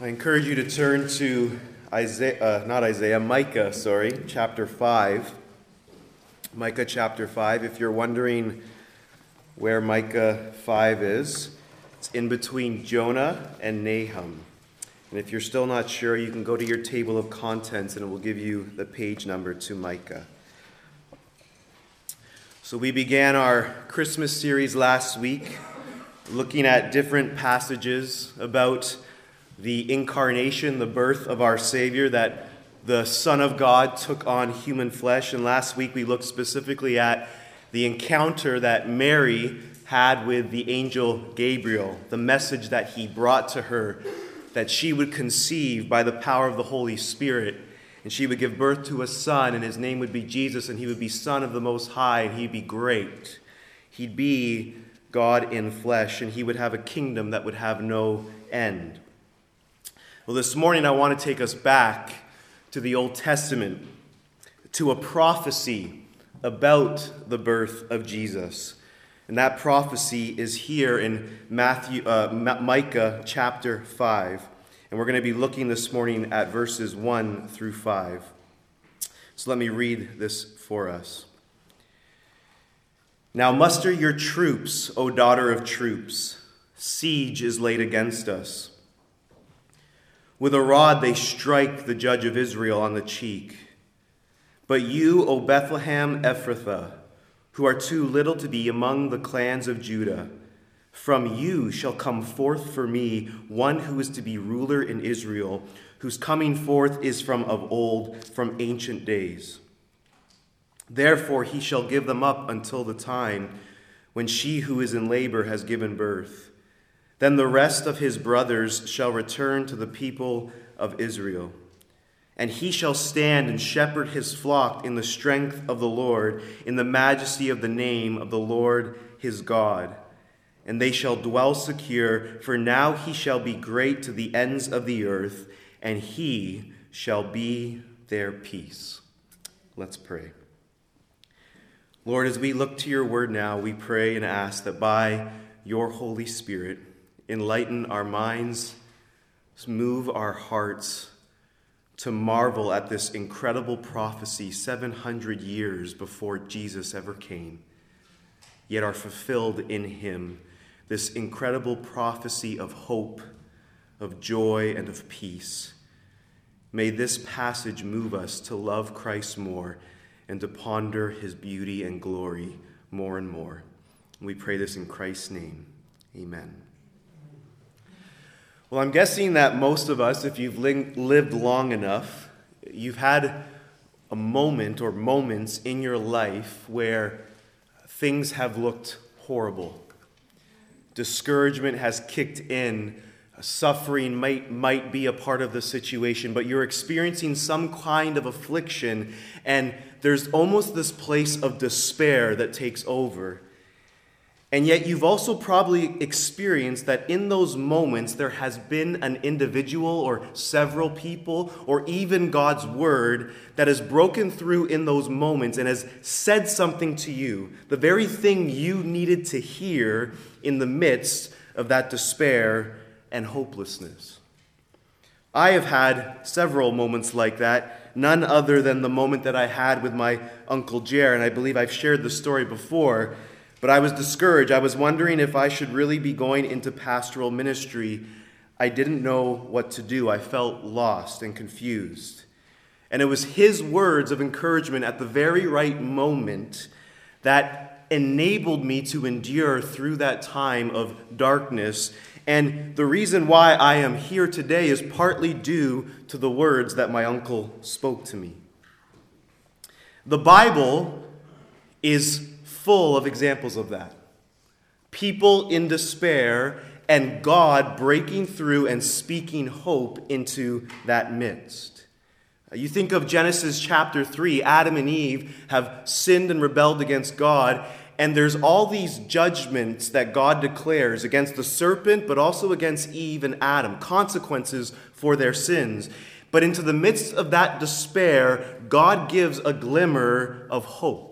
I encourage you to turn to Isaiah, uh, not Isaiah, Micah, sorry, chapter 5. Micah chapter 5. If you're wondering where Micah 5 is, it's in between Jonah and Nahum. And if you're still not sure, you can go to your table of contents and it will give you the page number to Micah. So we began our Christmas series last week looking at different passages about the incarnation, the birth of our Savior, that the Son of God took on human flesh. And last week we looked specifically at the encounter that Mary had with the angel Gabriel, the message that he brought to her that she would conceive by the power of the Holy Spirit. And she would give birth to a son, and his name would be Jesus, and he would be Son of the Most High, and he'd be great. He'd be God in flesh, and he would have a kingdom that would have no end. Well, this morning I want to take us back to the Old Testament, to a prophecy about the birth of Jesus. And that prophecy is here in Matthew, uh, Micah chapter 5. And we're going to be looking this morning at verses 1 through 5. So let me read this for us. Now muster your troops, O daughter of troops. Siege is laid against us. With a rod they strike the judge of Israel on the cheek. But you, O Bethlehem Ephrathah, who are too little to be among the clans of Judah, from you shall come forth for me one who is to be ruler in Israel, whose coming forth is from of old, from ancient days. Therefore he shall give them up until the time when she who is in labor has given birth then the rest of his brothers shall return to the people of Israel. And he shall stand and shepherd his flock in the strength of the Lord, in the majesty of the name of the Lord his God. And they shall dwell secure, for now he shall be great to the ends of the earth, and he shall be their peace. Let's pray. Lord, as we look to your word now, we pray and ask that by your Holy Spirit, enlighten our minds, move our hearts to marvel at this incredible prophecy 700 years before Jesus ever came, yet are fulfilled in him. This incredible prophecy of hope, of joy, and of peace. May this passage move us to love Christ more and to ponder his beauty and glory more and more. We pray this in Christ's name. Amen. Well, I'm guessing that most of us, if you've lived long enough, you've had a moment or moments in your life where things have looked horrible. Discouragement has kicked in. Suffering might, might be a part of the situation, but you're experiencing some kind of affliction, and there's almost this place of despair that takes over. And yet, you've also probably experienced that in those moments there has been an individual or several people or even God's word that has broken through in those moments and has said something to you, the very thing you needed to hear in the midst of that despair and hopelessness. I have had several moments like that, none other than the moment that I had with my Uncle Jer, and I believe I've shared the story before. But I was discouraged. I was wondering if I should really be going into pastoral ministry. I didn't know what to do. I felt lost and confused. And it was his words of encouragement at the very right moment that enabled me to endure through that time of darkness. And the reason why I am here today is partly due to the words that my uncle spoke to me. The Bible is full of examples of that. People in despair and God breaking through and speaking hope into that midst. Uh, you think of Genesis chapter 3, Adam and Eve have sinned and rebelled against God, and there's all these judgments that God declares against the serpent, but also against Eve and Adam, consequences for their sins. But into the midst of that despair, God gives a glimmer of hope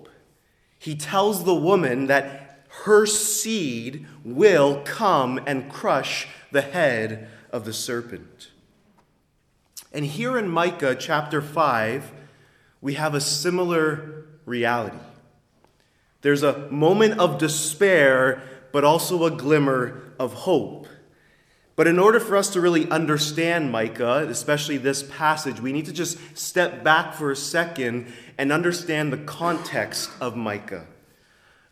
he tells the woman that her seed will come and crush the head of the serpent. And here in Micah chapter 5, we have a similar reality. There's a moment of despair, but also a glimmer of hope. But in order for us to really understand Micah, especially this passage, we need to just step back for a second and understand the context of Micah.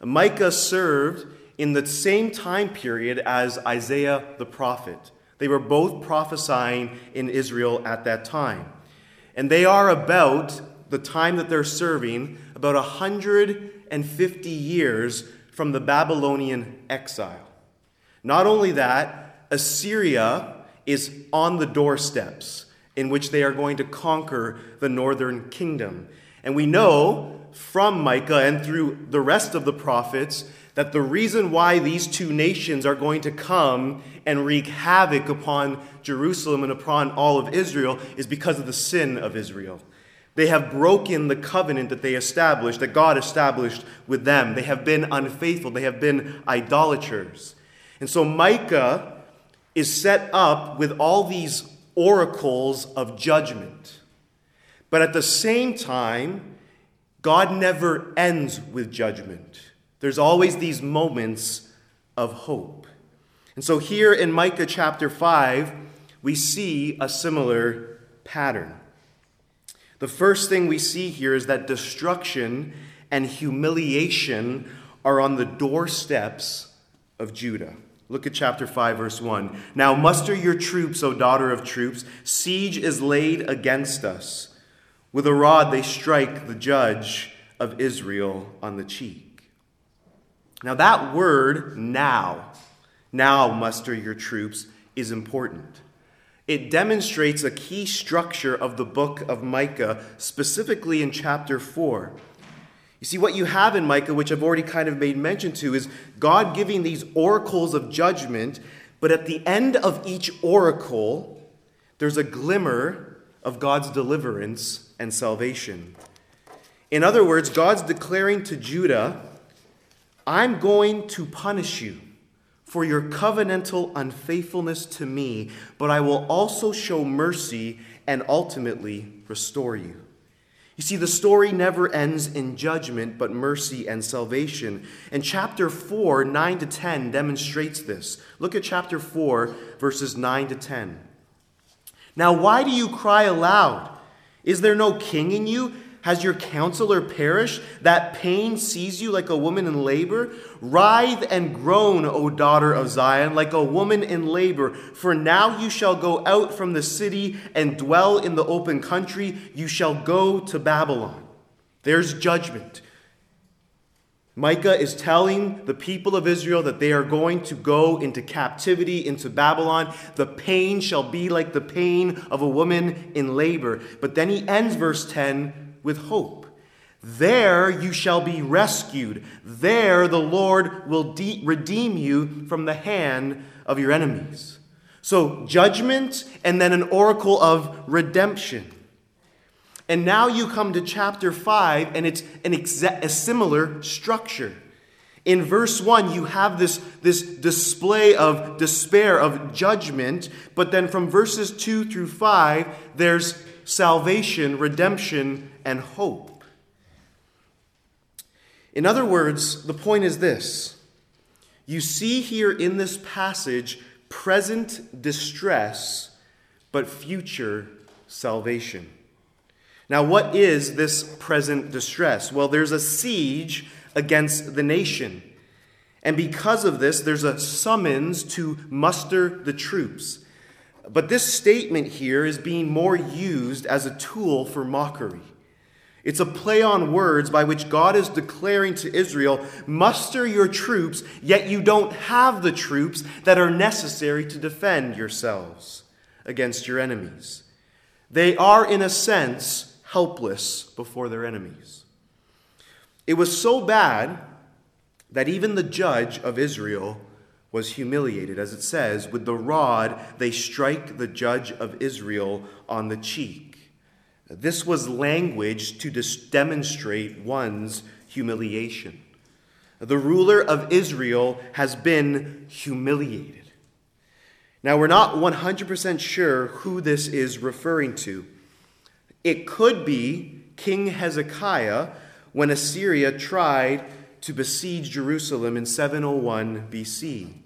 Micah served in the same time period as Isaiah the prophet. They were both prophesying in Israel at that time. And they are about the time that they're serving, about 150 years from the Babylonian exile. Not only that, Assyria is on the doorsteps in which they are going to conquer the northern kingdom. And we know from Micah and through the rest of the prophets that the reason why these two nations are going to come and wreak havoc upon Jerusalem and upon all of Israel is because of the sin of Israel. They have broken the covenant that they established, that God established with them. They have been unfaithful. They have been idolaters. And so Micah is set up with all these oracles of judgment. But at the same time, God never ends with judgment. There's always these moments of hope. And so here in Micah chapter 5, we see a similar pattern. The first thing we see here is that destruction and humiliation are on the doorsteps of Judah. Look at chapter 5, verse 1. Now muster your troops, O daughter of troops. Siege is laid against us. With a rod they strike the judge of Israel on the cheek. Now, that word, now, now muster your troops, is important. It demonstrates a key structure of the book of Micah, specifically in chapter 4. You see, what you have in Micah, which I've already kind of made mention to, is God giving these oracles of judgment, but at the end of each oracle, there's a glimmer of God's deliverance and salvation. In other words, God's declaring to Judah, I'm going to punish you for your covenantal unfaithfulness to me, but I will also show mercy and ultimately restore you. You see, the story never ends in judgment, but mercy and salvation. And chapter 4, 9 to 10 demonstrates this. Look at chapter 4, verses 9 to 10. Now, why do you cry aloud? Is there no king in you? Has your counselor perished? That pain sees you like a woman in labor? Writhe and groan, O daughter of Zion, like a woman in labor. For now you shall go out from the city and dwell in the open country. You shall go to Babylon. There's judgment. Micah is telling the people of Israel that they are going to go into captivity, into Babylon. The pain shall be like the pain of a woman in labor. But then he ends verse 10 with hope. There you shall be rescued. There the Lord will de- redeem you from the hand of your enemies. So, judgment and then an oracle of redemption. And now you come to chapter 5, and it's an exa- a similar structure. In verse 1, you have this, this display of despair, of judgment, but then from verses 2 through 5, there's salvation, redemption, and hope. In other words, the point is this you see here in this passage present distress, but future salvation. Now, what is this present distress? Well, there's a siege against the nation. And because of this, there's a summons to muster the troops. But this statement here is being more used as a tool for mockery. It's a play on words by which God is declaring to Israel, muster your troops, yet you don't have the troops that are necessary to defend yourselves against your enemies. They are, in a sense, helpless before their enemies. It was so bad that even the judge of Israel was humiliated. As it says, with the rod they strike the judge of Israel on the cheek. This was language to demonstrate one's humiliation. The ruler of Israel has been humiliated. Now, we're not 100% sure who this is referring to. It could be King Hezekiah when Assyria tried to besiege Jerusalem in 701 BC.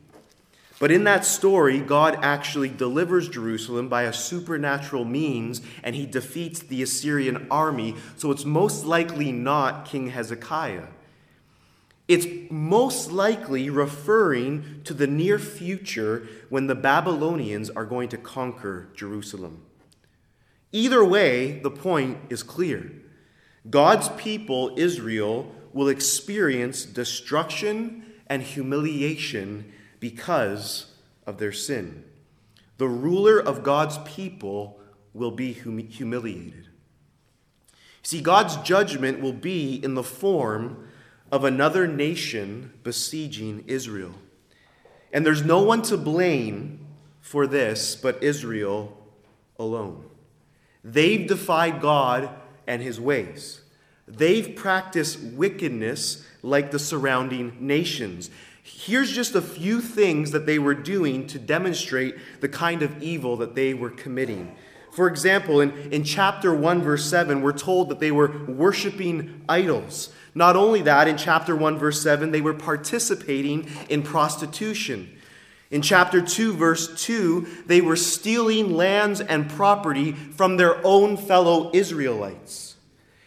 But in that story, God actually delivers Jerusalem by a supernatural means and he defeats the Assyrian army, so it's most likely not King Hezekiah. It's most likely referring to the near future when the Babylonians are going to conquer Jerusalem. Either way, the point is clear. God's people, Israel, will experience destruction and humiliation because of their sin. The ruler of God's people will be hum- humiliated. See, God's judgment will be in the form of another nation besieging Israel. And there's no one to blame for this but Israel alone. They've defied God and his ways. They've practiced wickedness like the surrounding nations. Here's just a few things that they were doing to demonstrate the kind of evil that they were committing. For example, in, in chapter 1, verse 7, we're told that they were worshiping idols. Not only that, in chapter 1, verse 7, they were participating in prostitution. In chapter 2, verse 2, they were stealing lands and property from their own fellow Israelites.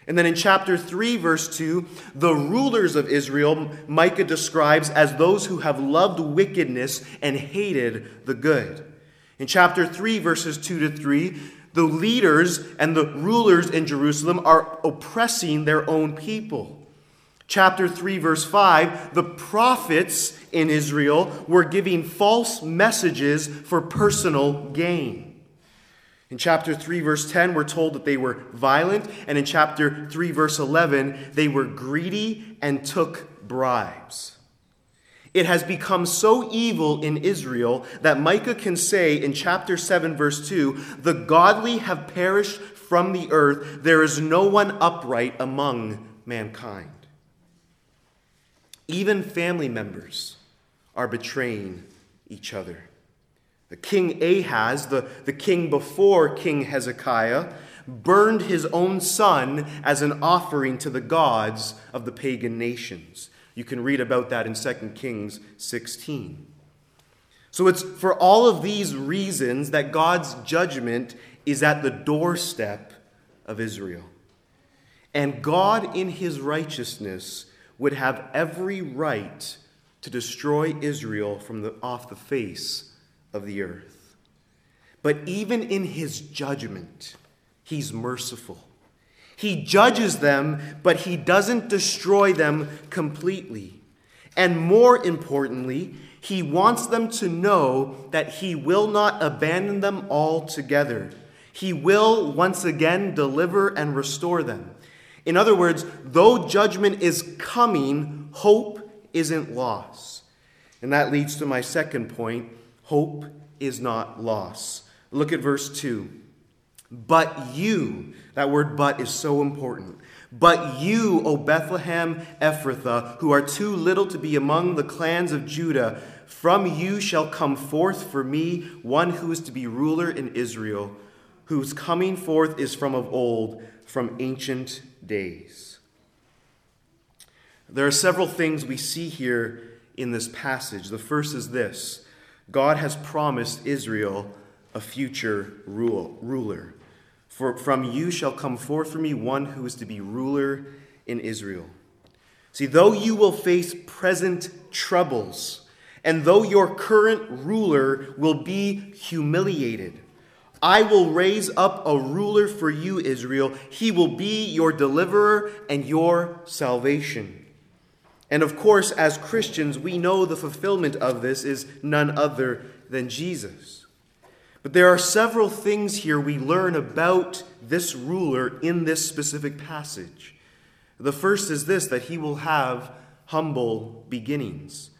And then in chapter 3, verse 2, the rulers of Israel, Micah describes as those who have loved wickedness and hated the good. In chapter 3, verses 2 to 3, the leaders and the rulers in Jerusalem are oppressing their own people chapter 3, verse 5, the prophets in Israel were giving false messages for personal gain. In chapter 3, verse 10, we're told that they were violent, and in chapter 3, verse 11, they were greedy and took bribes. It has become so evil in Israel that Micah can say in chapter 7, verse 2 the godly have perished from the earth, there is no one upright among mankind. Even family members are betraying each other. The king Ahaz, the, the king before King Hezekiah, burned his own son as an offering to the gods of the pagan nations. You can read about that in 2 Kings 16. So it's for all of these reasons that God's judgment is at the doorstep of Israel. And God, in his righteousness, would have every right to destroy Israel from the, off the face of the earth. But even in his judgment, he's merciful. He judges them, but he doesn't destroy them completely. And more importantly, he wants them to know that he will not abandon them altogether. He will once again deliver and restore them. In other words, though judgment is coming, hope isn't lost. And that leads to my second point hope is not loss. Look at verse 2. But you, that word but is so important. But you, O Bethlehem Ephrathah, who are too little to be among the clans of Judah, from you shall come forth for me one who is to be ruler in Israel, whose coming forth is from of old, from ancient days. There are several things we see here in this passage. The first is this God has promised Israel a future rule, ruler. For from you shall come forth for me one who is to be ruler in Israel. See, though you will face present troubles, and though your current ruler will be humiliated, I will raise up a ruler for you, Israel. He will be your deliverer and your salvation. And of course, as Christians, we know the fulfillment of this is none other than Jesus. But there are several things here we learn about this ruler in this specific passage. The first is this that he will have humble beginnings.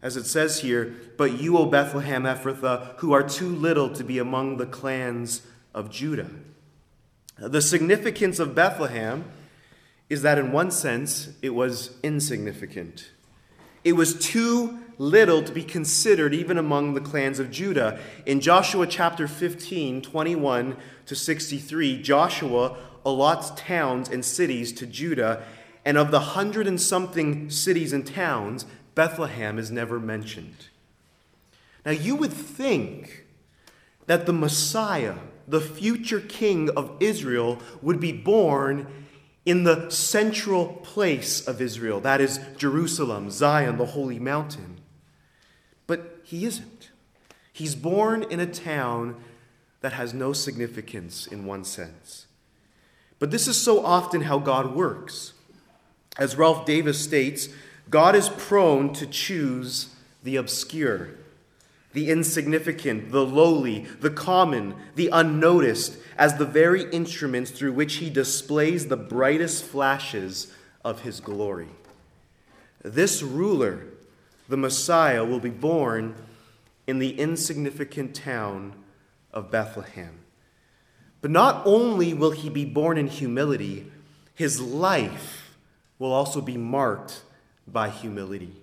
As it says here, but you, O Bethlehem Ephrathah, who are too little to be among the clans of Judah. The significance of Bethlehem is that, in one sense, it was insignificant. It was too little to be considered even among the clans of Judah. In Joshua chapter 15, 21 to 63, Joshua allots towns and cities to Judah, and of the hundred and something cities and towns, Bethlehem is never mentioned. Now, you would think that the Messiah, the future king of Israel, would be born in the central place of Israel, that is Jerusalem, Zion, the holy mountain. But he isn't. He's born in a town that has no significance in one sense. But this is so often how God works. As Ralph Davis states, God is prone to choose the obscure, the insignificant, the lowly, the common, the unnoticed, as the very instruments through which he displays the brightest flashes of his glory. This ruler, the Messiah, will be born in the insignificant town of Bethlehem. But not only will he be born in humility, his life will also be marked by humility.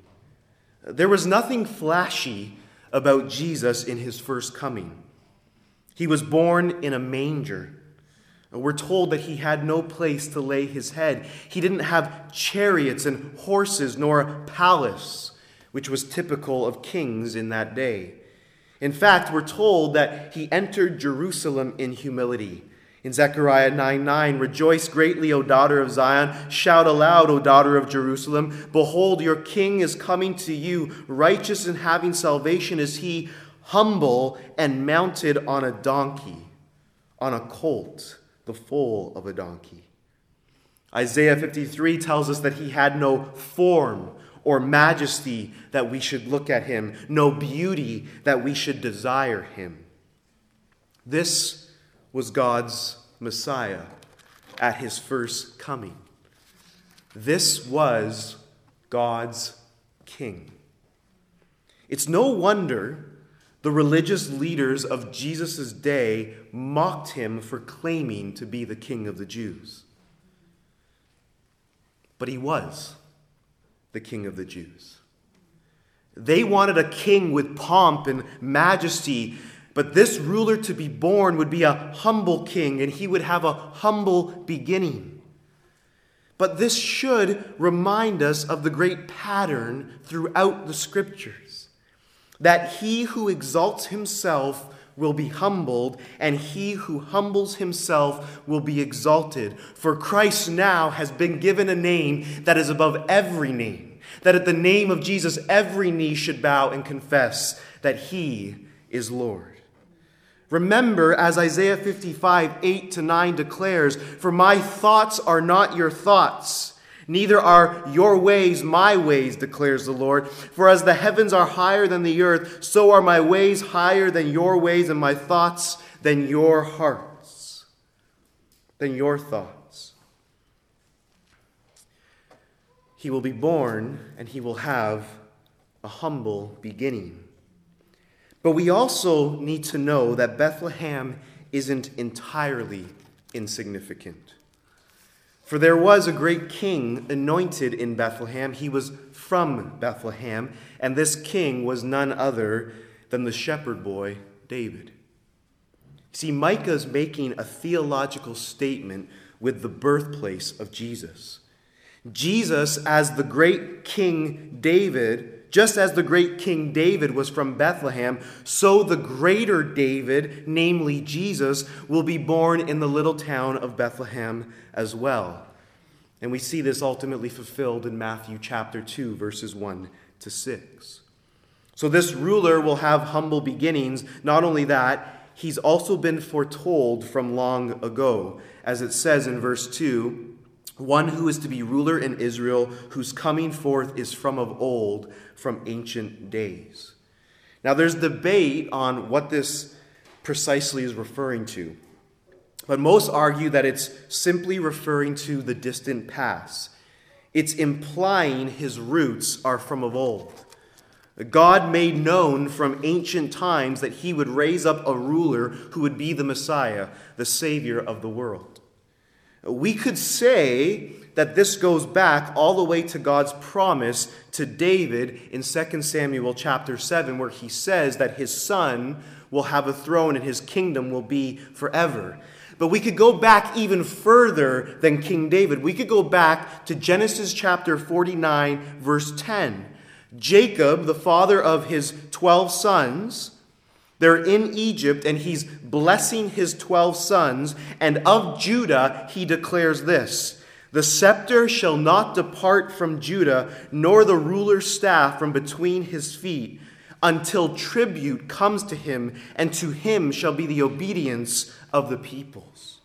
There was nothing flashy about Jesus in his first coming. He was born in a manger. We're told that he had no place to lay his head. He didn't have chariots and horses, nor a palace, which was typical of kings in that day. In fact, we're told that he entered Jerusalem in humility. In Zechariah 9 9, rejoice greatly, O daughter of Zion. Shout aloud, O daughter of Jerusalem. Behold, your king is coming to you. Righteous and having salvation is he humble and mounted on a donkey, on a colt, the foal of a donkey. Isaiah 53 tells us that he had no form or majesty that we should look at him, no beauty that we should desire him. This was God's Messiah at his first coming. This was God's King. It's no wonder the religious leaders of Jesus' day mocked him for claiming to be the king of the Jews. But he was the king of the Jews. They wanted a king with pomp and majesty, but this ruler to be born would be a humble king, and he would have a humble beginning. But this should remind us of the great pattern throughout the scriptures that he who exalts himself will be humbled, and he who humbles himself will be exalted. For Christ now has been given a name that is above every name, that at the name of Jesus every knee should bow and confess that he is Lord. Remember, as Isaiah 55, 8 to 9 declares, For my thoughts are not your thoughts Neither are your ways my ways, declares the Lord. For as the heavens are higher than the earth, so are my ways higher than your ways, and my thoughts than your hearts, than your thoughts. He will be born, and he will have a humble beginning. But we also need to know that Bethlehem isn't entirely insignificant. For there was a great king anointed in Bethlehem. He was from Bethlehem, and this king was none other than the shepherd boy David. See, Micah is making a theological statement with the birthplace of Jesus. Jesus, as the great King David, just as the great King David was from Bethlehem, so the greater David, namely Jesus, will be born in the little town of Bethlehem as well. And we see this ultimately fulfilled in Matthew chapter 2, verses 1 to 6. So this ruler will have humble beginnings. Not only that, he's also been foretold from long ago. As it says in verse 2 one who is to be ruler in Israel, whose coming forth is from of old, from ancient days. Now, there's debate on what this precisely is referring to. But most argue that it's simply referring to the distant past. It's implying his roots are from of old. God made known from ancient times that he would raise up a ruler who would be the Messiah, the Savior of the world. We could say that this goes back all the way to God's promise to David in 2 Samuel chapter 7, where he says that his son will have a throne and his kingdom will be forever. But we could go back even further than King David. We could go back to Genesis chapter 49, verse 10. Jacob, the father of his 12 sons, they're in Egypt and he's blessing his 12 sons. And of Judah, he declares this The scepter shall not depart from Judah, nor the ruler's staff from between his feet, until tribute comes to him, and to him shall be the obedience of the peoples.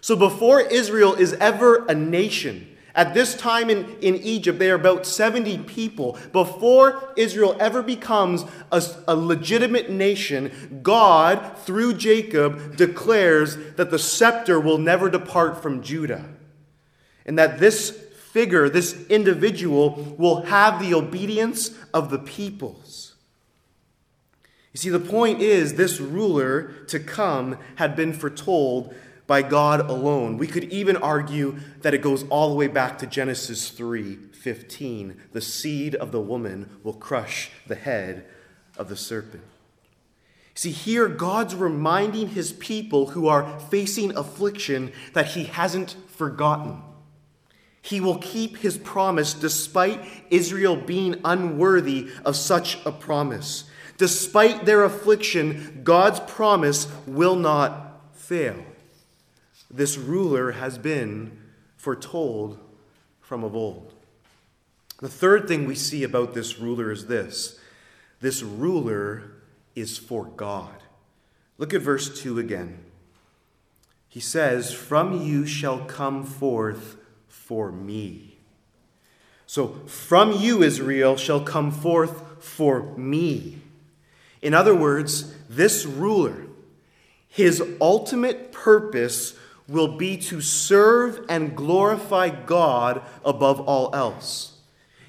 So before Israel is ever a nation, at this time in, in Egypt, they are about 70 people. Before Israel ever becomes a, a legitimate nation, God, through Jacob, declares that the scepter will never depart from Judah. And that this figure, this individual, will have the obedience of the peoples. You see, the point is, this ruler to come had been foretold by God alone. We could even argue that it goes all the way back to Genesis 3:15. The seed of the woman will crush the head of the serpent. See, here God's reminding his people who are facing affliction that he hasn't forgotten. He will keep his promise despite Israel being unworthy of such a promise. Despite their affliction, God's promise will not fail. This ruler has been foretold from of old. The third thing we see about this ruler is this this ruler is for God. Look at verse 2 again. He says, From you shall come forth for me. So, from you, Israel, shall come forth for me. In other words, this ruler, his ultimate purpose will be to serve and glorify God above all else.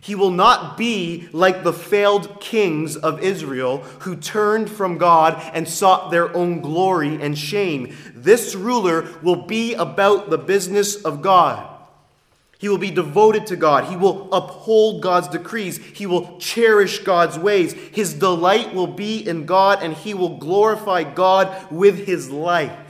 He will not be like the failed kings of Israel who turned from God and sought their own glory and shame. This ruler will be about the business of God. He will be devoted to God. He will uphold God's decrees. He will cherish God's ways. His delight will be in God, and he will glorify God with his life.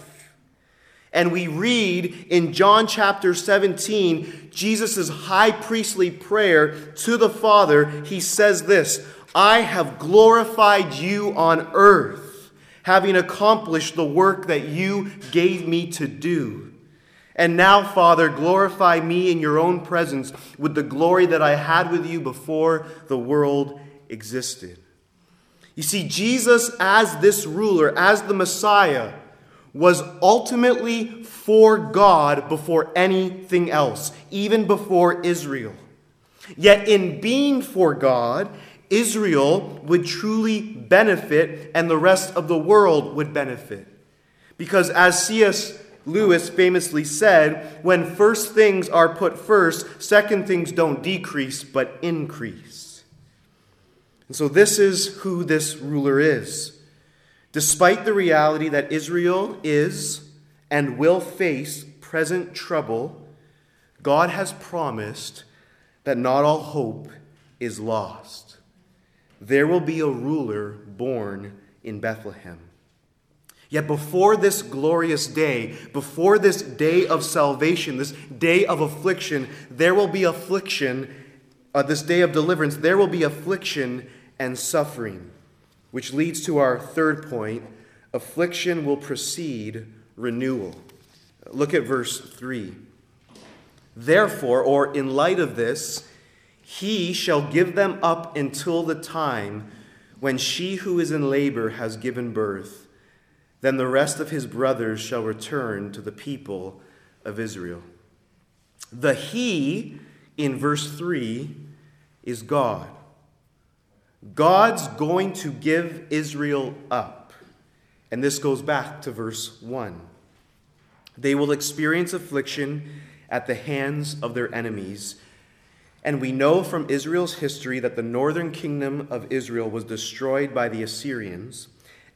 And we read in John chapter 17, Jesus' high priestly prayer to the Father. He says this I have glorified you on earth, having accomplished the work that you gave me to do. And now, Father, glorify me in your own presence with the glory that I had with you before the world existed. You see, Jesus, as this ruler, as the Messiah, was ultimately for God before anything else, even before Israel. Yet, in being for God, Israel would truly benefit and the rest of the world would benefit. Because, as C.S. Lewis famously said, when first things are put first, second things don't decrease but increase. And so, this is who this ruler is. Despite the reality that Israel is and will face present trouble, God has promised that not all hope is lost. There will be a ruler born in Bethlehem. Yet before this glorious day, before this day of salvation, this day of affliction, there will be affliction, uh, this day of deliverance, there will be affliction and suffering, which leads to our third point affliction will precede renewal. Look at verse 3. Therefore, or in light of this, he shall give them up until the time when she who is in labor has given birth then the rest of his brothers shall return to the people of Israel. The He in verse 3 is God. God's going to give Israel up. And this goes back to verse 1. They will experience affliction at the hands of their enemies. And we know from Israel's history that the northern kingdom of Israel was destroyed by the Assyrians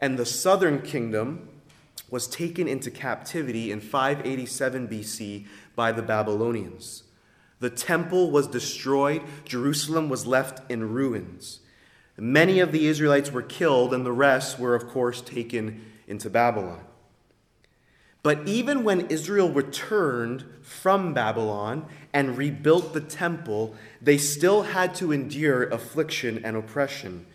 and the southern kingdom was taken into captivity in 587 BC by the Babylonians. The temple was destroyed, Jerusalem was left in ruins. Many of the Israelites were killed, and the rest were, of course, taken into Babylon. But even when Israel returned from Babylon and rebuilt the temple, they still had to endure affliction and oppression.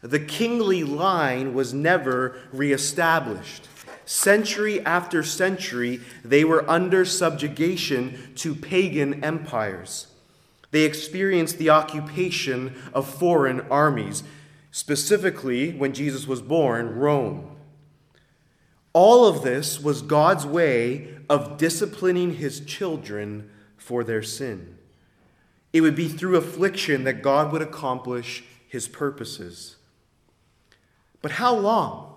The kingly line was never reestablished. Century after century, they were under subjugation to pagan empires. They experienced the occupation of foreign armies, specifically, when Jesus was born, Rome. All of this was God's way of disciplining his children for their sin. It would be through affliction that God would accomplish his purposes. But how long?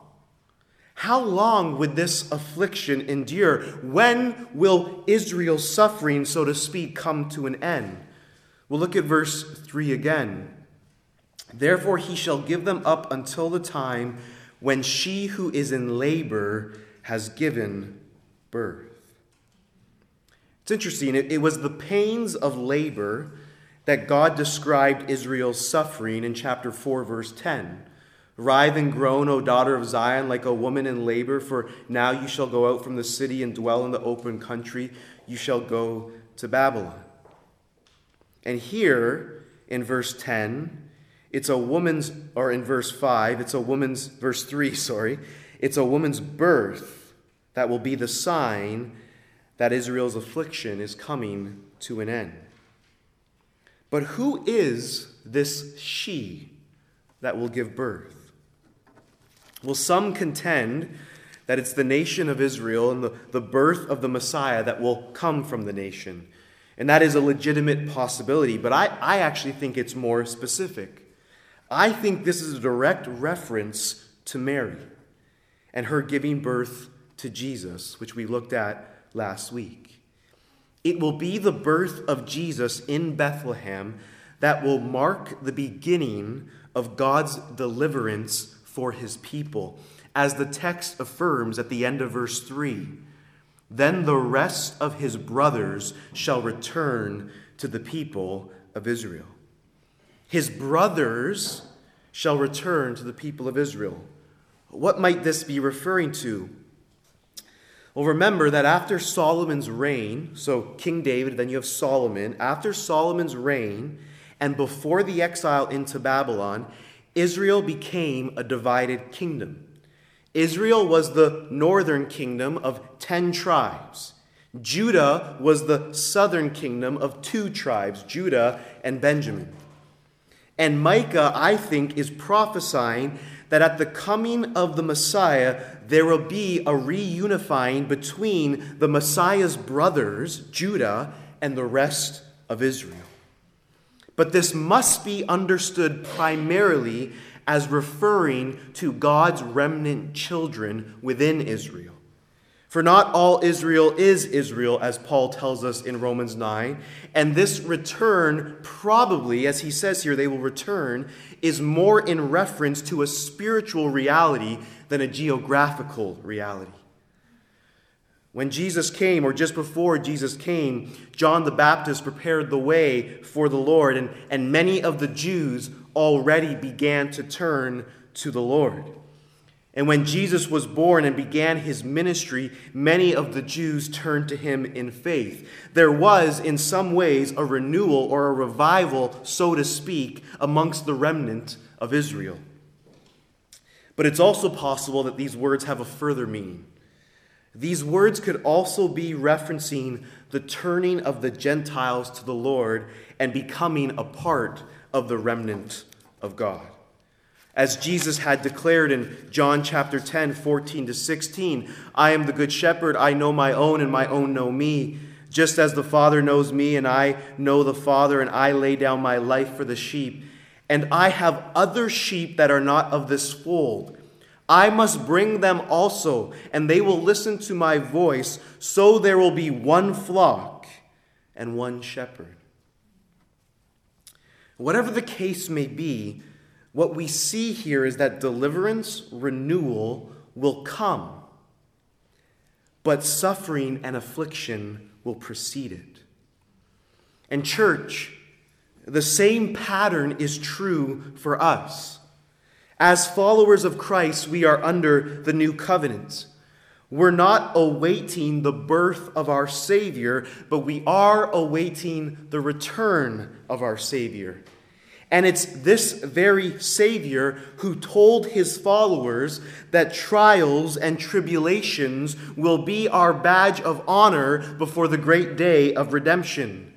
How long would this affliction endure? When will Israel's suffering, so to speak, come to an end? We'll look at verse 3 again. Therefore, he shall give them up until the time when she who is in labor has given birth. It's interesting. It, it was the pains of labor that God described Israel's suffering in chapter 4, verse 10. Writhe and groan, O daughter of Zion, like a woman in labor, for now you shall go out from the city and dwell in the open country. You shall go to Babylon. And here in verse 10, it's a woman's, or in verse 5, it's a woman's, verse 3, sorry, it's a woman's birth that will be the sign that Israel's affliction is coming to an end. But who is this she that will give birth? Well, some contend that it's the nation of Israel and the, the birth of the Messiah that will come from the nation. And that is a legitimate possibility, but I, I actually think it's more specific. I think this is a direct reference to Mary and her giving birth to Jesus, which we looked at last week. It will be the birth of Jesus in Bethlehem that will mark the beginning of God's deliverance for his people. As the text affirms at the end of verse 3 Then the rest of his brothers shall return to the people of Israel. His brothers shall return to the people of Israel. What might this be referring to? Well, remember that after Solomon's reign, so King David, then you have Solomon, after Solomon's reign and before the exile into Babylon, Israel became a divided kingdom. Israel was the northern kingdom of 10 tribes. Judah was the southern kingdom of two tribes, Judah and Benjamin. And Micah, I think, is prophesying that at the coming of the Messiah, there will be a reunifying between the Messiah's brothers, Judah, and the rest of Israel. But this must be understood primarily as referring to God's remnant children within Israel. For not all Israel is Israel, as Paul tells us in Romans 9. And this return, probably, as he says here, they will return, is more in reference to a spiritual reality than a geographical reality. When Jesus came, or just before Jesus came, John the Baptist prepared the way for the Lord, and, and many of the Jews already began to turn to the Lord. And when Jesus was born and began his ministry, many of the Jews turned to him in faith. There was, in some ways, a renewal or a revival, so to speak, amongst the remnant of Israel. But it's also possible that these words have a further meaning. These words could also be referencing the turning of the Gentiles to the Lord and becoming a part of the remnant of God. As Jesus had declared in John chapter 10, 14 to 16, I am the good shepherd, I know my own, and my own know me. Just as the Father knows me, and I know the Father, and I lay down my life for the sheep. And I have other sheep that are not of this fold. I must bring them also, and they will listen to my voice, so there will be one flock and one shepherd. Whatever the case may be, what we see here is that deliverance, renewal will come. but suffering and affliction will precede it. And, church, the same pattern is true for us. As followers of Christ, we are under the new covenant. We're not awaiting the birth of our Savior, but we are awaiting the return of our Savior. And it's this very Savior who told his followers that trials and tribulations will be our badge of honor before the great day of redemption,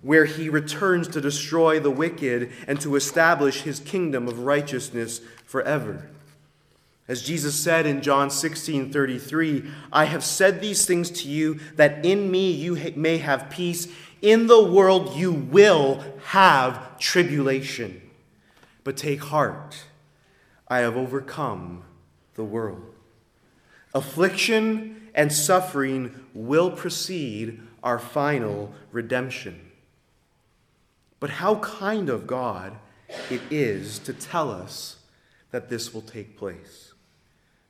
where he returns to destroy the wicked and to establish his kingdom of righteousness forever. As Jesus said in John 16 33, I have said these things to you that in me you may have peace. In the world you will have tribulation. But take heart, I have overcome the world. Affliction and suffering will precede our final redemption. But how kind of God it is to tell us that this will take place.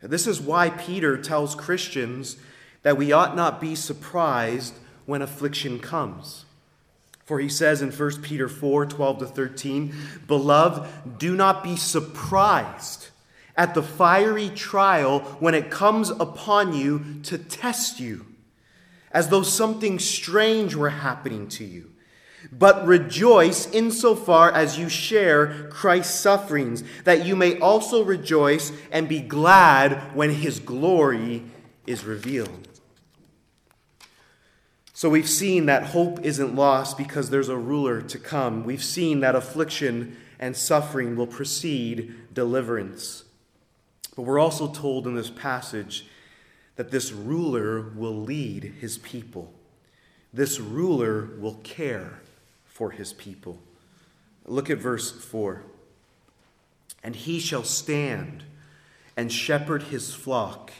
This is why Peter tells Christians that we ought not be surprised when affliction comes. For he says in 1 Peter 4 12 to 13, Beloved, do not be surprised at the fiery trial when it comes upon you to test you, as though something strange were happening to you. But rejoice insofar as you share Christ's sufferings, that you may also rejoice and be glad when his glory is revealed. So we've seen that hope isn't lost because there's a ruler to come. We've seen that affliction and suffering will precede deliverance. But we're also told in this passage that this ruler will lead his people. This ruler will care for his people. Look at verse 4. And he shall stand and shepherd his flock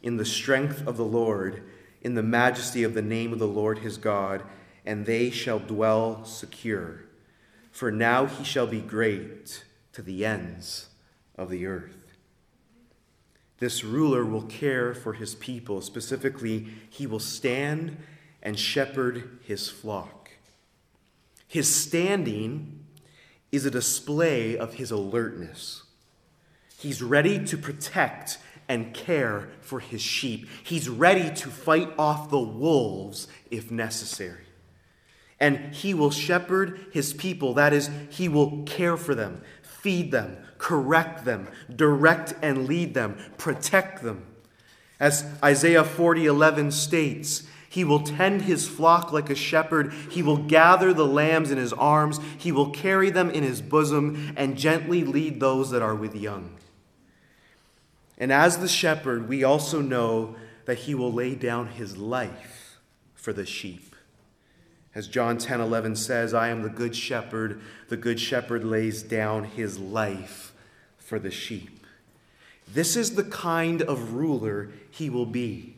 in the strength of the Lord in the majesty of the name of the Lord his God, and they shall dwell secure. For now he shall be great to the ends of the earth. This ruler will care for his people. Specifically, he will stand and shepherd his flock. His standing is a display of his alertness. He's ready to protect and care for his sheep. He's ready to fight off the wolves if necessary. And he will shepherd his people. That is, he will care for them, feed them, correct them, direct and lead them, protect them. As Isaiah 40 11 states, he will tend his flock like a shepherd. He will gather the lambs in his arms. He will carry them in his bosom and gently lead those that are with young. And as the shepherd, we also know that he will lay down his life for the sheep. As John 10 11 says, I am the good shepherd. The good shepherd lays down his life for the sheep. This is the kind of ruler he will be.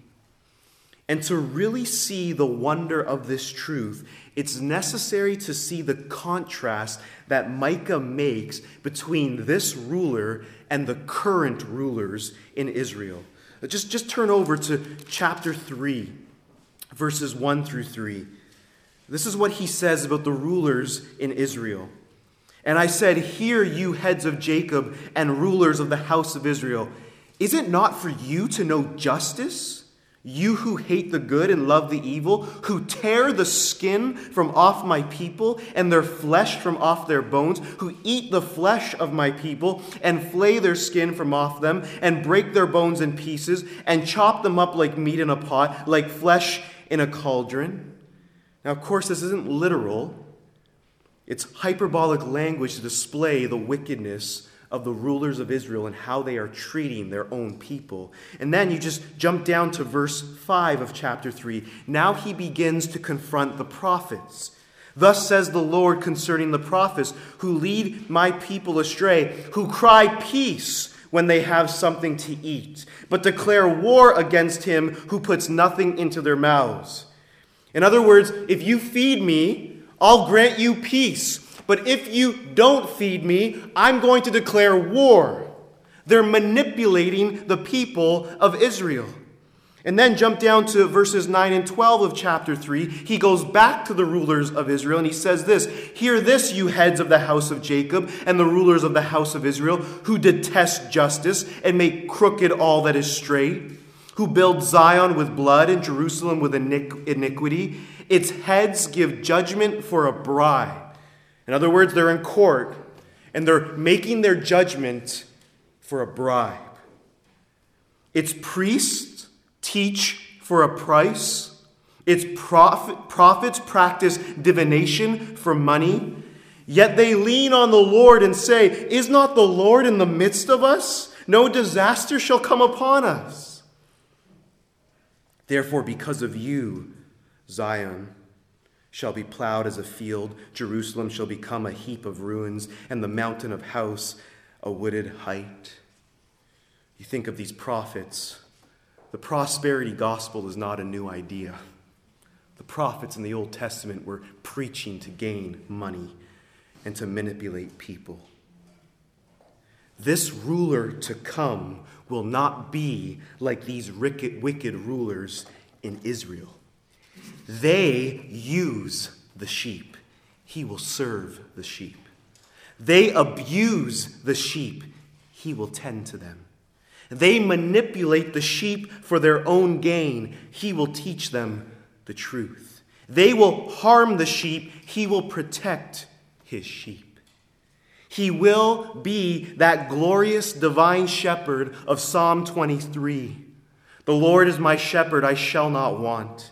And to really see the wonder of this truth, it's necessary to see the contrast that Micah makes between this ruler and the current rulers in Israel. Just, just turn over to chapter 3, verses 1 through 3. This is what he says about the rulers in Israel. And I said, Hear, you heads of Jacob and rulers of the house of Israel. Is it not for you to know justice? You who hate the good and love the evil, who tear the skin from off my people and their flesh from off their bones, who eat the flesh of my people and flay their skin from off them and break their bones in pieces and chop them up like meat in a pot, like flesh in a cauldron. Now, of course, this isn't literal, it's hyperbolic language to display the wickedness of the rulers of Israel and how they are treating their own people. And then you just jump down to verse 5 of chapter 3. Now he begins to confront the prophets. Thus says the Lord concerning the prophets who lead my people astray, who cry peace when they have something to eat, but declare war against him who puts nothing into their mouths. In other words, if you feed me, I'll grant you peace. But if you don't feed me, I'm going to declare war. They're manipulating the people of Israel. And then jump down to verses 9 and 12 of chapter 3. He goes back to the rulers of Israel and he says this Hear this, you heads of the house of Jacob and the rulers of the house of Israel, who detest justice and make crooked all that is straight, who build Zion with blood and Jerusalem with iniquity. Its heads give judgment for a bribe. In other words, they're in court and they're making their judgment for a bribe. Its priests teach for a price. Its prophet, prophets practice divination for money. Yet they lean on the Lord and say, Is not the Lord in the midst of us? No disaster shall come upon us. Therefore, because of you, Zion shall be plowed as a field, Jerusalem shall become a heap of ruins, and the mountain of house a wooded height. You think of these prophets the prosperity gospel is not a new idea. The prophets in the Old Testament were preaching to gain money and to manipulate people. This ruler to come will not be like these wicked, rulers in Israel. They use the sheep, he will serve the sheep. They abuse the sheep, he will tend to them. They manipulate the sheep for their own gain. He will teach them the truth. They will harm the sheep. He will protect his sheep. He will be that glorious divine shepherd of Psalm 23. The Lord is my shepherd, I shall not want.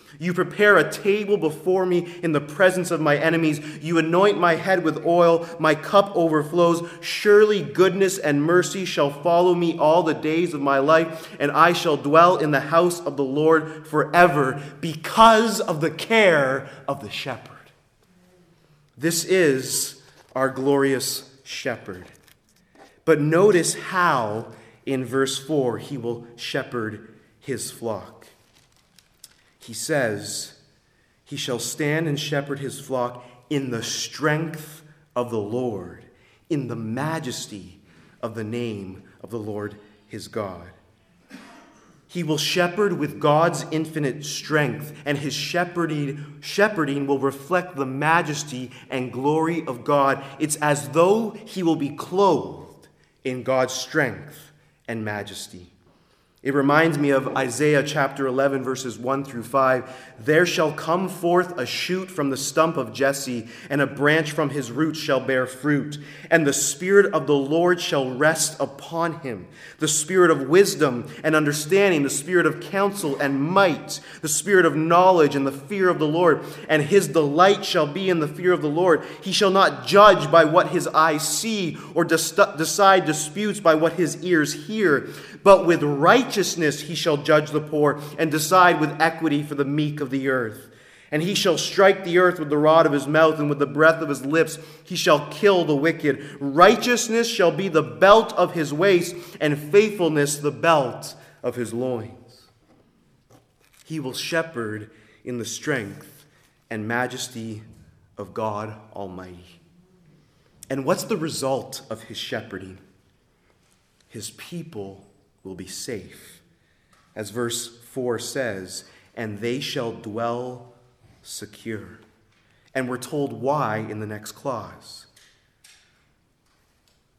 You prepare a table before me in the presence of my enemies. You anoint my head with oil. My cup overflows. Surely goodness and mercy shall follow me all the days of my life, and I shall dwell in the house of the Lord forever because of the care of the shepherd. This is our glorious shepherd. But notice how in verse 4 he will shepherd his flock he says, He shall stand and shepherd his flock in the strength of the Lord, in the majesty of the name of the Lord his God. He will shepherd with God's infinite strength, and his shepherding, shepherding will reflect the majesty and glory of God. It's as though he will be clothed in God's strength and majesty. It reminds me of Isaiah chapter 11, verses 1 through 5. There shall come forth a shoot from the stump of Jesse, and a branch from his roots shall bear fruit. And the Spirit of the Lord shall rest upon him the Spirit of wisdom and understanding, the Spirit of counsel and might, the Spirit of knowledge and the fear of the Lord. And his delight shall be in the fear of the Lord. He shall not judge by what his eyes see, or decide disputes by what his ears hear but with righteousness he shall judge the poor and decide with equity for the meek of the earth. And he shall strike the earth with the rod of his mouth, and with the breath of his lips he shall kill the wicked. Righteousness shall be the belt of his waist, and faithfulness the belt of his loins. He will shepherd in the strength and majesty of God Almighty. And what's the result of his shepherding? His people will be safe. As verse 4 says, and they shall dwell secure. And we're told why in the next clause.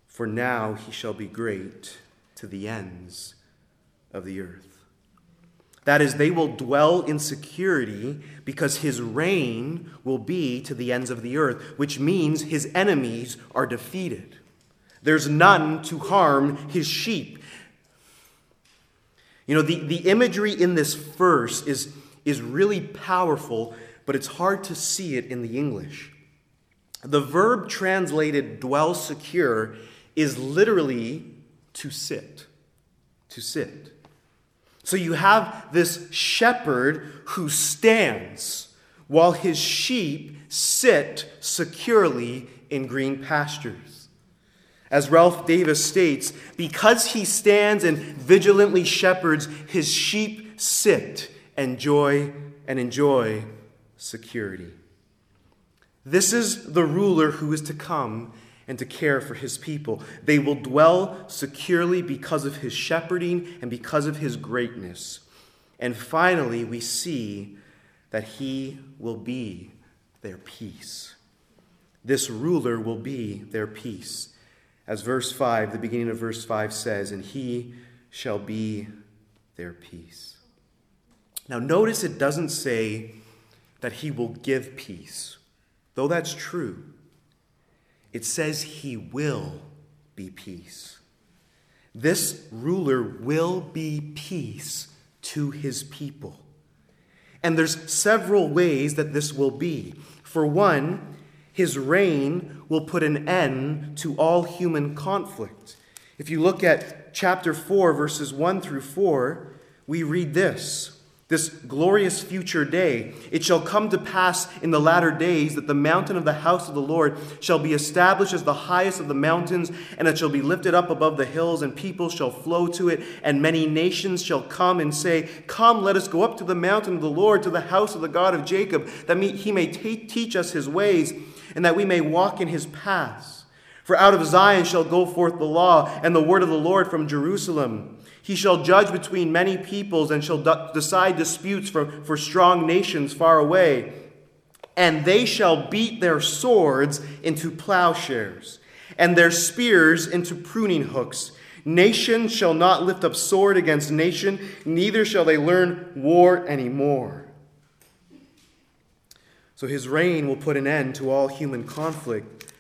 For now he shall be great to the ends of the earth. That is, they will dwell in security because his reign will be to the ends of the earth, which means his enemies are defeated. There's none to harm his sheep. You know, the, the imagery in this verse is, is really powerful, but it's hard to see it in the English. The verb translated dwell secure is literally to sit. To sit. So you have this shepherd who stands while his sheep sit securely in green pastures. As Ralph Davis states, because he stands and vigilantly shepherds, his sheep sit and joy and enjoy security. This is the ruler who is to come and to care for his people. They will dwell securely because of his shepherding and because of his greatness. And finally, we see that he will be their peace. This ruler will be their peace. As verse 5, the beginning of verse 5 says, and he shall be their peace. Now, notice it doesn't say that he will give peace, though that's true. It says he will be peace. This ruler will be peace to his people. And there's several ways that this will be. For one, his reign will put an end to all human conflict. If you look at chapter 4, verses 1 through 4, we read this this glorious future day. It shall come to pass in the latter days that the mountain of the house of the Lord shall be established as the highest of the mountains, and it shall be lifted up above the hills, and people shall flow to it, and many nations shall come and say, Come, let us go up to the mountain of the Lord, to the house of the God of Jacob, that he may t- teach us his ways, and that we may walk in his paths. For out of Zion shall go forth the law, and the word of the Lord from Jerusalem. He shall judge between many peoples and shall decide disputes for, for strong nations far away. And they shall beat their swords into plowshares, and their spears into pruning hooks. Nation shall not lift up sword against nation, neither shall they learn war anymore. So his reign will put an end to all human conflict.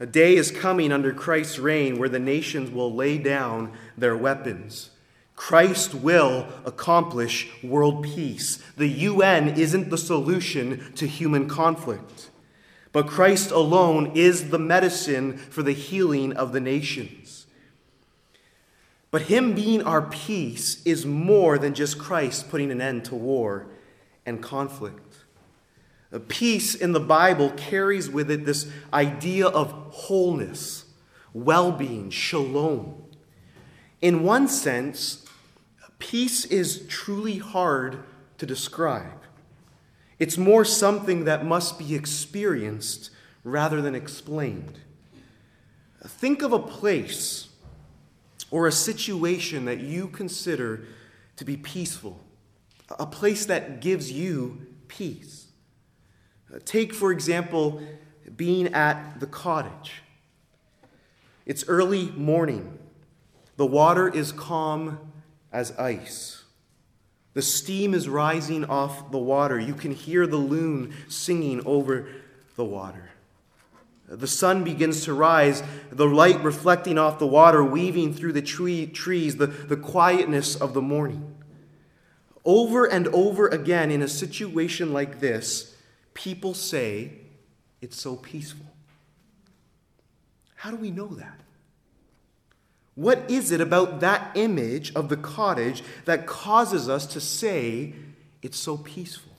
A day is coming under Christ's reign where the nations will lay down their weapons. Christ will accomplish world peace. The UN isn't the solution to human conflict, but Christ alone is the medicine for the healing of the nations. But Him being our peace is more than just Christ putting an end to war and conflict. Peace in the Bible carries with it this idea of wholeness, well being, shalom. In one sense, Peace is truly hard to describe. It's more something that must be experienced rather than explained. Think of a place or a situation that you consider to be peaceful, a place that gives you peace. Uh, take, for example, being at the cottage. It's early morning. The water is calm as ice. The steam is rising off the water. You can hear the loon singing over the water. The sun begins to rise, the light reflecting off the water, weaving through the tree, trees, the, the quietness of the morning. Over and over again, in a situation like this, people say, It's so peaceful. How do we know that? What is it about that image of the cottage that causes us to say it's so peaceful?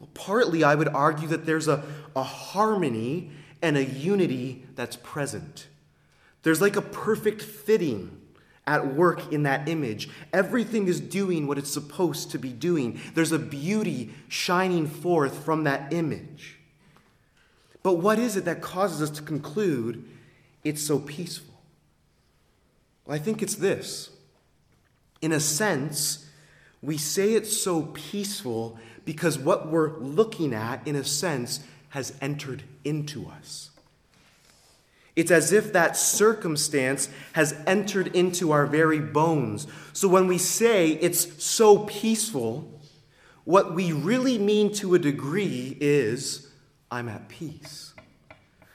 Well, partly, I would argue that there's a, a harmony and a unity that's present. There's like a perfect fitting at work in that image. Everything is doing what it's supposed to be doing. There's a beauty shining forth from that image. But what is it that causes us to conclude it's so peaceful? Well, I think it's this. In a sense, we say it's so peaceful because what we're looking at, in a sense, has entered into us. It's as if that circumstance has entered into our very bones. So when we say it's so peaceful, what we really mean to a degree is, I'm at peace.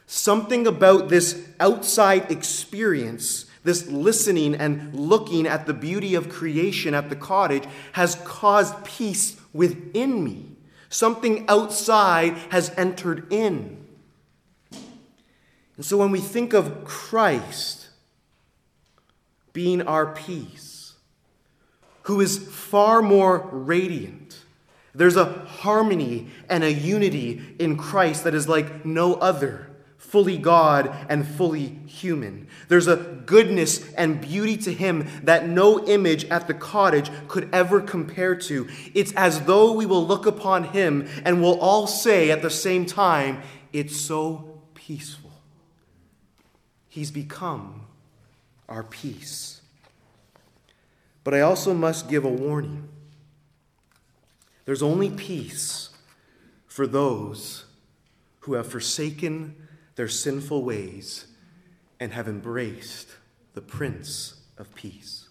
Something about this outside experience this listening and looking at the beauty of creation at the cottage has caused peace within me. Something outside has entered in. And so when we think of Christ being our peace, who is far more radiant There's a harmony and a unity in Christ that is like no other, fully God and fully human. There's a goodness and beauty to him that no image at the cottage could ever compare to. It's as though we will look upon him and will all say at the same time, It's so peaceful. He's become our peace. But I also must give a warning. There's only peace for those who have forsaken their sinful ways and have embraced the Prince of Peace.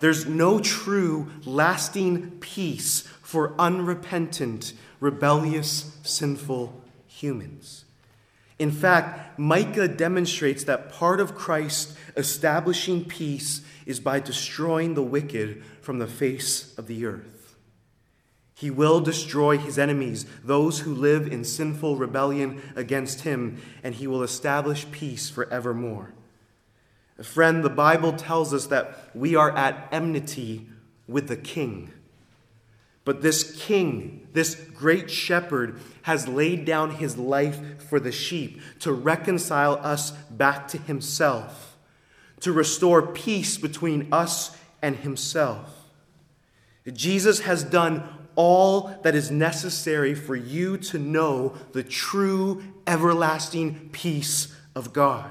There's no true, lasting peace for unrepentant, rebellious, sinful humans. In fact, Micah demonstrates that part of Christ establishing peace is by destroying the wicked from the face of the earth. He will destroy his enemies, those who live in sinful rebellion against him, and he will establish peace forevermore. Friend, the Bible tells us that we are at enmity with the king. But this king, this great shepherd, has laid down his life for the sheep to reconcile us back to himself, to restore peace between us and himself. Jesus has done all that is necessary for you to know the true, everlasting peace of God.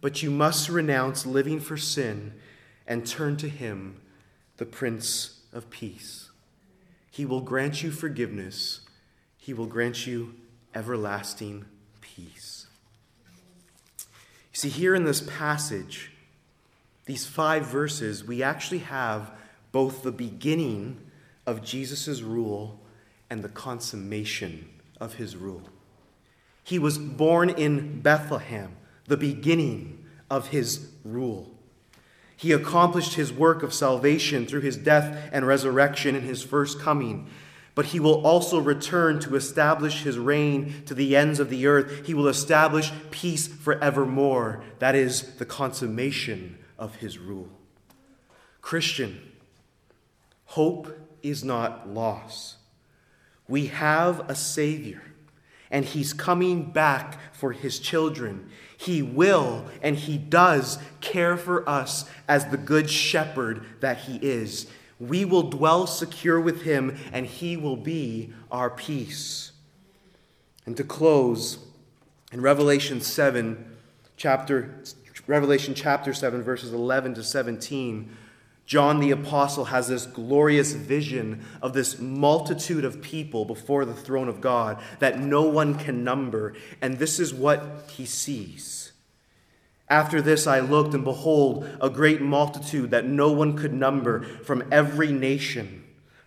But you must renounce living for sin and turn to Him, the Prince of Peace. He will grant you forgiveness, He will grant you everlasting peace. You see, here in this passage, these five verses, we actually have both the beginning of Jesus' rule and the consummation of his rule. He was born in Bethlehem, the beginning of his rule. He accomplished his work of salvation through his death and resurrection in his first coming. But he will also return to establish his reign to the ends of the earth. He will establish peace forevermore. That is the consummation of his rule. Christian, hope is not loss. We have a Savior, and He's coming back for His children. He will and He does care for us as the good shepherd that He is. We will dwell secure with Him, and He will be our peace. And to close, in Revelation 7, chapter, Revelation chapter 7, verses 11 to 17, John the Apostle has this glorious vision of this multitude of people before the throne of God that no one can number. And this is what he sees. After this, I looked, and behold, a great multitude that no one could number from every nation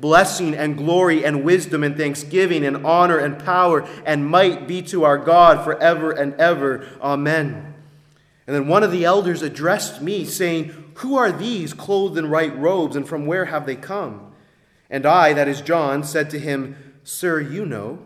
Blessing and glory and wisdom and thanksgiving and honor and power and might be to our God forever and ever. Amen. And then one of the elders addressed me, saying, Who are these clothed in white robes, and from where have they come? And I, that is John, said to him, Sir, you know.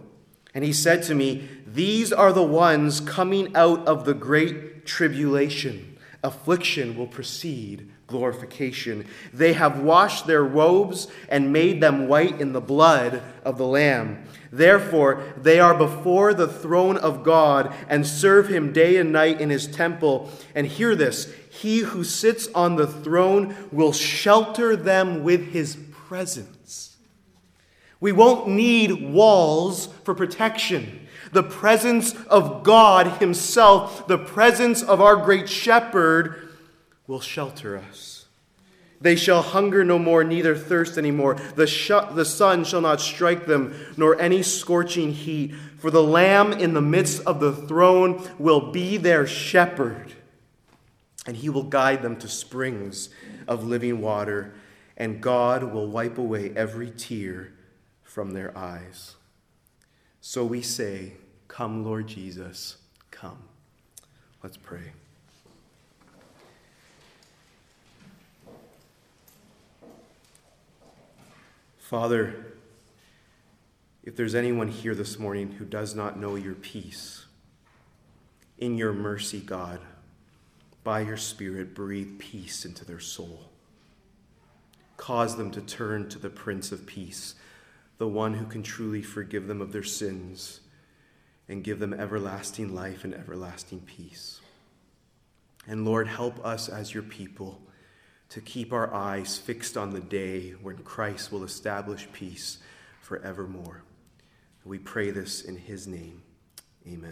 And he said to me, These are the ones coming out of the great tribulation. Affliction will precede glorification. They have washed their robes and made them white in the blood of the Lamb. Therefore, they are before the throne of God and serve him day and night in his temple. And hear this He who sits on the throne will shelter them with his presence. We won't need walls for protection the presence of God Himself, the presence of our great shepherd, will shelter us. They shall hunger no more, neither thirst any more. The, sh- the sun shall not strike them, nor any scorching heat. For the Lamb in the midst of the throne will be their shepherd, and he will guide them to springs of living water, and God will wipe away every tear from their eyes. So we say, Come, Lord Jesus, come. Let's pray. Father, if there's anyone here this morning who does not know your peace, in your mercy, God, by your Spirit, breathe peace into their soul. Cause them to turn to the Prince of Peace, the one who can truly forgive them of their sins and give them everlasting life and everlasting peace. And Lord, help us as your people to keep our eyes fixed on the day when Christ will establish peace forevermore. We pray this in his name. Amen.